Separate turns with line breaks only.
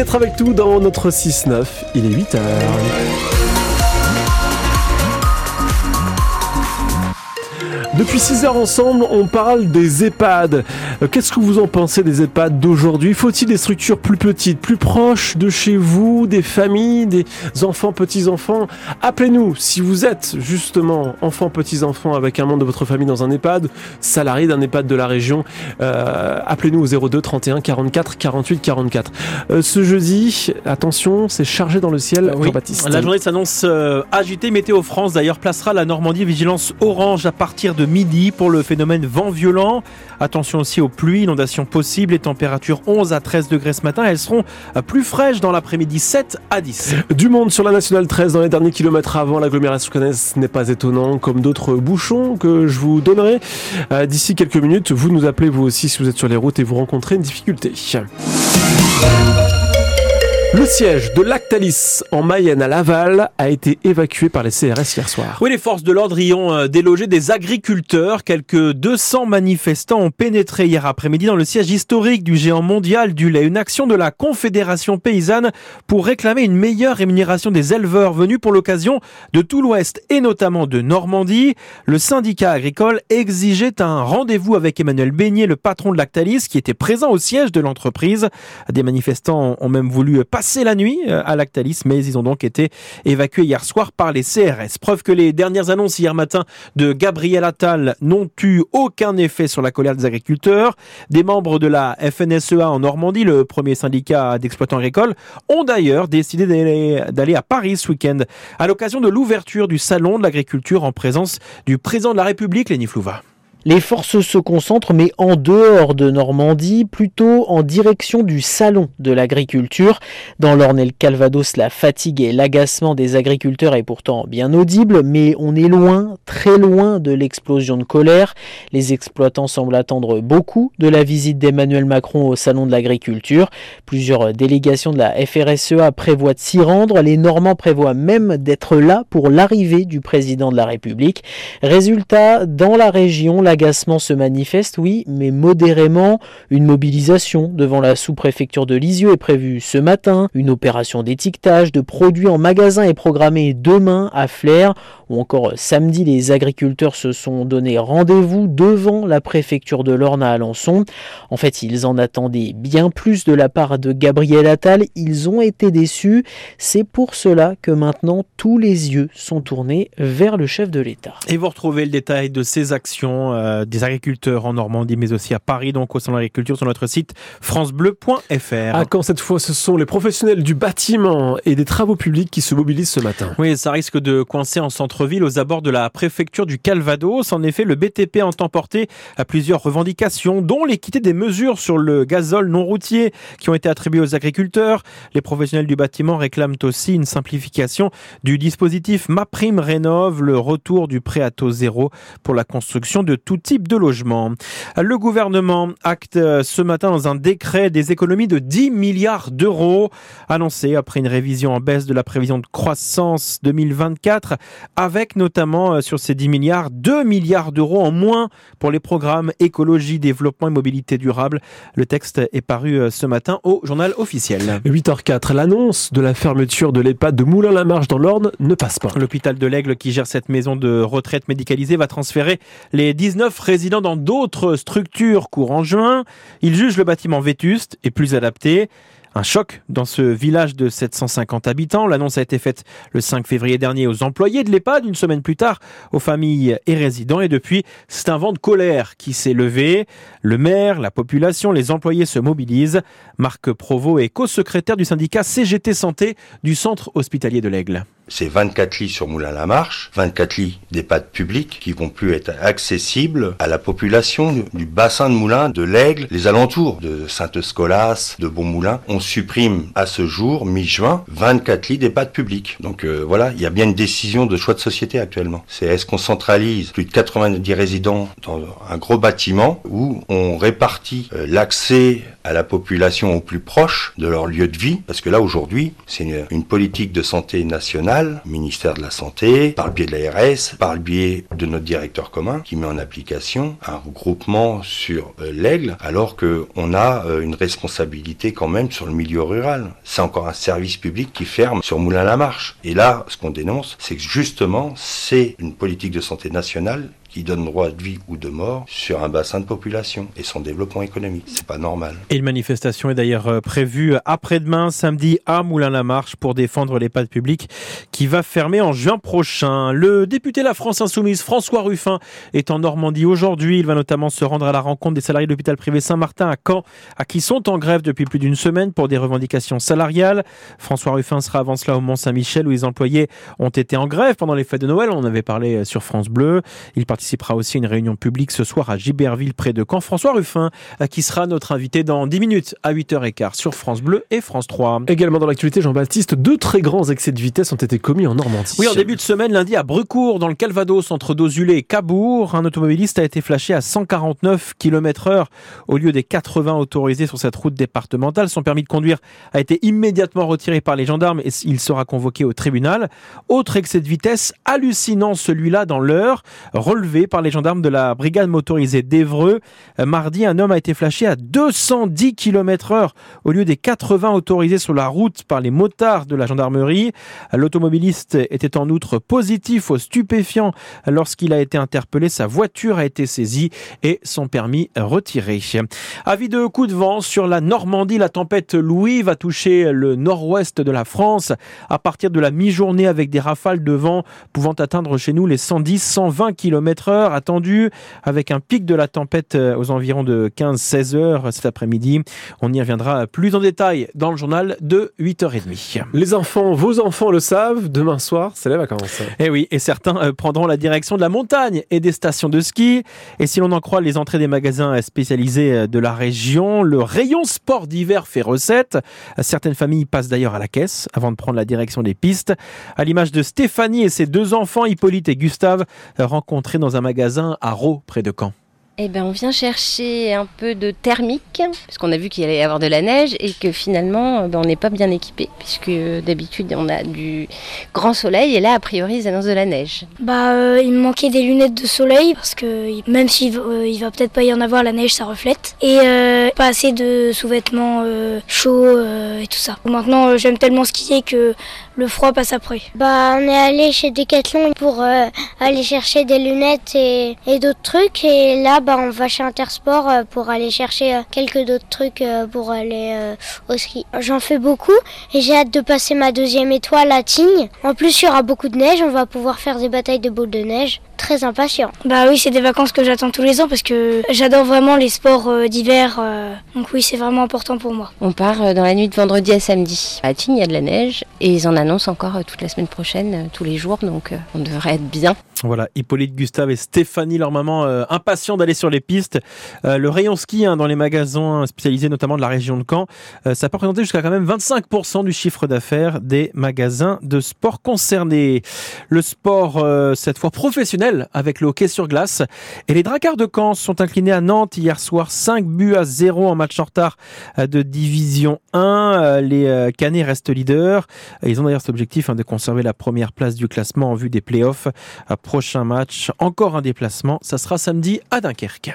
d'être avec nous dans notre 6-9. Il est 8h. Depuis 6 heures ensemble, on parle des EHPAD. Euh, qu'est-ce que vous en pensez des EHPAD d'aujourd'hui? Faut-il des structures plus petites, plus proches de chez vous, des familles, des enfants, petits-enfants? Appelez-nous si vous êtes justement enfant, petits-enfants avec un membre de votre famille dans un EHPAD, salarié d'un EHPAD de la région. Euh, Appelez-nous au 02 31 44 48 44. Euh, ce jeudi, attention, c'est chargé dans le ciel,
oui.
Jean-Baptiste.
La journée s'annonce euh, agitée. Météo France d'ailleurs placera la Normandie vigilance orange à partir de midi pour le phénomène vent violent. Attention aussi aux pluies, inondations possibles. Les températures 11 à 13 degrés ce matin. Elles seront plus fraîches dans l'après-midi 7 à 10.
Du monde sur la nationale 13 dans les derniers kilomètres avant l'agglomération cannaise n'est pas étonnant, comme d'autres bouchons que je vous donnerai euh, d'ici quelques minutes. Vous nous appelez vous aussi si vous êtes sur les routes et vous rencontrez une difficulté. Le siège de Lactalis en Mayenne à Laval a été évacué par les CRS hier soir.
Oui, les forces de l'ordre y ont euh, délogé des agriculteurs. Quelques 200 manifestants ont pénétré hier après-midi dans le siège historique du géant mondial du lait. Une action de la Confédération paysanne pour réclamer une meilleure rémunération des éleveurs venus pour l'occasion de tout l'Ouest et notamment de Normandie. Le syndicat agricole exigeait un rendez-vous avec Emmanuel Beignet, le patron de Lactalis, qui était présent au siège de l'entreprise. Des manifestants ont même voulu passer passé la nuit euh, à Lactalis, mais ils ont donc été évacués hier soir par les CRS. Preuve que les dernières annonces hier matin de Gabriel Attal n'ont eu aucun effet sur la colère des agriculteurs. Des membres de la FNSEA en Normandie, le premier syndicat d'exploitants agricoles, ont d'ailleurs décidé d'aller à Paris ce week-end à l'occasion de l'ouverture du salon de l'agriculture en présence du président de la République, Léni Flouva.
Les forces se concentrent, mais en dehors de Normandie, plutôt en direction du salon de l'agriculture. Dans l'Orne et le Calvados, la fatigue et l'agacement des agriculteurs est pourtant bien audible, mais on est loin, très loin de l'explosion de colère. Les exploitants semblent attendre beaucoup de la visite d'Emmanuel Macron au salon de l'agriculture. Plusieurs délégations de la FRSEA prévoient de s'y rendre. Les Normands prévoient même d'être là pour l'arrivée du président de la République. Résultat, dans la région, l'agacement se manifeste, oui, mais modérément. Une mobilisation devant la sous-préfecture de Lisieux est prévue ce matin. Une opération d'étiquetage de produits en magasin est programmée demain à Flers. Ou encore samedi, les agriculteurs se sont donné rendez-vous devant la préfecture de l'Orne à Alençon. En fait, ils en attendaient bien plus de la part de Gabriel Attal. Ils ont été déçus. C'est pour cela que maintenant tous les yeux sont tournés vers le chef de l'État.
Et vous retrouvez le détail de ces actions euh, des agriculteurs en Normandie, mais aussi à Paris, donc au sein de l'agriculture, sur notre site francebleu.fr.
À quand cette fois, ce sont les professionnels du bâtiment et des travaux publics qui se mobilisent ce matin.
Oui, ça risque de coincer en centre-ville aux abords de la préfecture du Calvados. En effet, le BTP entend porter à plusieurs revendications, dont l'équité des mesures sur le gazole non routier qui ont été attribuées aux agriculteurs. Les professionnels du bâtiment réclament aussi une simplification du dispositif MaPrime Rénove, le retour du prêt à taux zéro pour la construction de tout type de logement. Le gouvernement acte ce matin dans un décret des économies de 10 milliards d'euros annoncées après une révision en baisse de la prévision de croissance 2024 avec notamment euh, sur ces 10 milliards 2 milliards d'euros en moins pour les programmes écologie, développement et mobilité durable. Le texte est paru euh, ce matin au journal officiel.
8h04, l'annonce de la fermeture de l'EHPAD de Moulin-la-Marche dans l'Orne ne passe pas.
L'hôpital de l'Aigle qui gère cette maison de retraite médicalisée va transférer les 19 résidents dans d'autres structures courant juin. Il juge le bâtiment vétuste et plus adapté. Un choc dans ce village de 750 habitants. L'annonce a été faite le 5 février dernier aux employés de l'EHPAD, une semaine plus tard aux familles et résidents. Et depuis, c'est un vent de colère qui s'est levé. Le maire, la population, les employés se mobilisent. Marc Provost est co-secrétaire du syndicat CGT Santé du centre hospitalier de l'Aigle
c'est 24 lits sur Moulin-la-Marche, 24 lits d'EHPAD publics qui vont plus être accessibles à la population du bassin de Moulin, de l'Aigle, les alentours de Sainte-Scolas, de Beaumoulin. On supprime à ce jour, mi-juin, 24 lits d'EHPAD publics. Donc euh, voilà, il y a bien une décision de choix de société actuellement. C'est est-ce qu'on centralise plus de 90 résidents dans un gros bâtiment où on répartit euh, l'accès à la population au plus proche de leur lieu de vie, parce que là aujourd'hui, c'est une politique de santé nationale ministère de la Santé, par le biais de l'ARS, par le biais de notre directeur commun qui met en application un regroupement sur euh, l'aigle alors qu'on a euh, une responsabilité quand même sur le milieu rural. C'est encore un service public qui ferme sur Moulin-la-Marche. Et là, ce qu'on dénonce, c'est que justement, c'est une politique de santé nationale qui donne droit de vie ou de mort sur un bassin de population et son développement économique. C'est pas normal.
Et une manifestation est d'ailleurs euh, prévue après-demain, samedi, à Moulin-la-Marche pour défendre l'EHPAD public qui va fermer en juin prochain. Le député La France Insoumise, François Ruffin, est en Normandie aujourd'hui. Il va notamment se rendre à la rencontre des salariés de l'hôpital privé Saint-Martin à Caen, à qui sont en grève depuis plus d'une semaine pour des revendications salariales. François Ruffin sera avant cela au Mont-Saint-Michel où les employés ont été en grève pendant les fêtes de Noël. On avait parlé sur France Bleu. Il participera aussi à une réunion publique ce soir à Giberville près de Caen. François Ruffin, euh, qui sera notre invité dans 10 minutes à 8h15 sur France Bleu et France 3.
Également dans l'actualité, Jean-Baptiste, deux très grands excès de vitesse ont été commis en Normandie.
Oui, en début de semaine, lundi à Brucourt, dans le Calvados, entre Dozulé et Cabourg, un automobiliste a été flashé à 149 km heure au lieu des 80 autorisés sur cette route départementale. Son permis de conduire a été immédiatement retiré par les gendarmes et il sera convoqué au tribunal. Autre excès de vitesse hallucinant, celui-là dans l'heure, relevé par les gendarmes de la brigade motorisée d'Evreux. Euh, mardi, un homme a été flashé à 210 km heure au lieu des 80 autorisés sur la route par les motards de la gendarmerie. L'automobiliste était en outre positif aux stupéfiants lorsqu'il a été interpellé. Sa voiture a été saisie et son permis retiré. Avis de coup de vent sur la Normandie. La tempête Louis va toucher le nord-ouest de la France à partir de la mi-journée avec des rafales de vent pouvant atteindre chez nous les 110-120 km heure attendu avec un pic de la tempête euh, aux environs de 15-16 heures cet après-midi. On y reviendra plus en détail dans le journal de 8h30.
Les enfants, vos enfants le savent, demain soir, c'est les vacances.
Et eh oui, et certains euh, prendront la direction de la montagne et des stations de ski. Et si l'on en croit les entrées des magasins spécialisés euh, de la région, le rayon sport d'hiver fait recette. Certaines familles passent d'ailleurs à la caisse avant de prendre la direction des pistes. À l'image de Stéphanie et ses deux enfants, Hippolyte et Gustave, rencontrés dans un magasin à Raux, près de Caen.
Eh ben, on vient chercher un peu de thermique, parce qu'on a vu qu'il allait y avoir de la neige et que finalement, ben, on n'est pas bien équipé, puisque d'habitude, on a du grand soleil et là, a priori, ils annoncent de la neige.
Bah, euh, il me manquait des lunettes de soleil, parce que même s'il euh, il va peut-être pas y en avoir, la neige, ça reflète. Et euh, pas assez de sous-vêtements chauds et tout ça. Maintenant, j'aime tellement skier que le froid passe après.
Bah, on est allé chez Decathlon pour aller chercher des lunettes et, et d'autres trucs, et là, bah, bah, on va chez Intersport euh, pour aller chercher euh, quelques d'autres trucs euh, pour aller au ski. J'en fais beaucoup et j'ai hâte de passer ma deuxième étoile à Tignes. En plus, il y aura beaucoup de neige, on va pouvoir faire des batailles de boules de neige. Très impatient.
Bah oui, c'est des vacances que j'attends tous les ans parce que j'adore vraiment les sports d'hiver. donc oui, c'est vraiment important pour moi.
On part dans la nuit de vendredi à samedi. À Tignes, il y a de la neige et ils en annoncent encore toute la semaine prochaine, tous les jours, donc on devrait être bien.
Voilà, Hippolyte, Gustave et Stéphanie, leur maman, impatients d'aller sur les pistes. Euh, le rayon ski hein, dans les magasins spécialisés notamment de la région de Caen, euh, ça peut représenter jusqu'à quand même 25% du chiffre d'affaires des magasins de sport concernés. Le sport, euh, cette fois professionnel, avec le hockey sur glace. Et les Dracards de Caen sont inclinés à Nantes hier soir 5 buts à 0 en match en retard de Division 1. Les Canets restent leaders. Ils ont d'ailleurs cet objectif hein, de conserver la première place du classement en vue des playoffs. Prochain match, encore un déplacement, ça sera samedi à Dunkerque.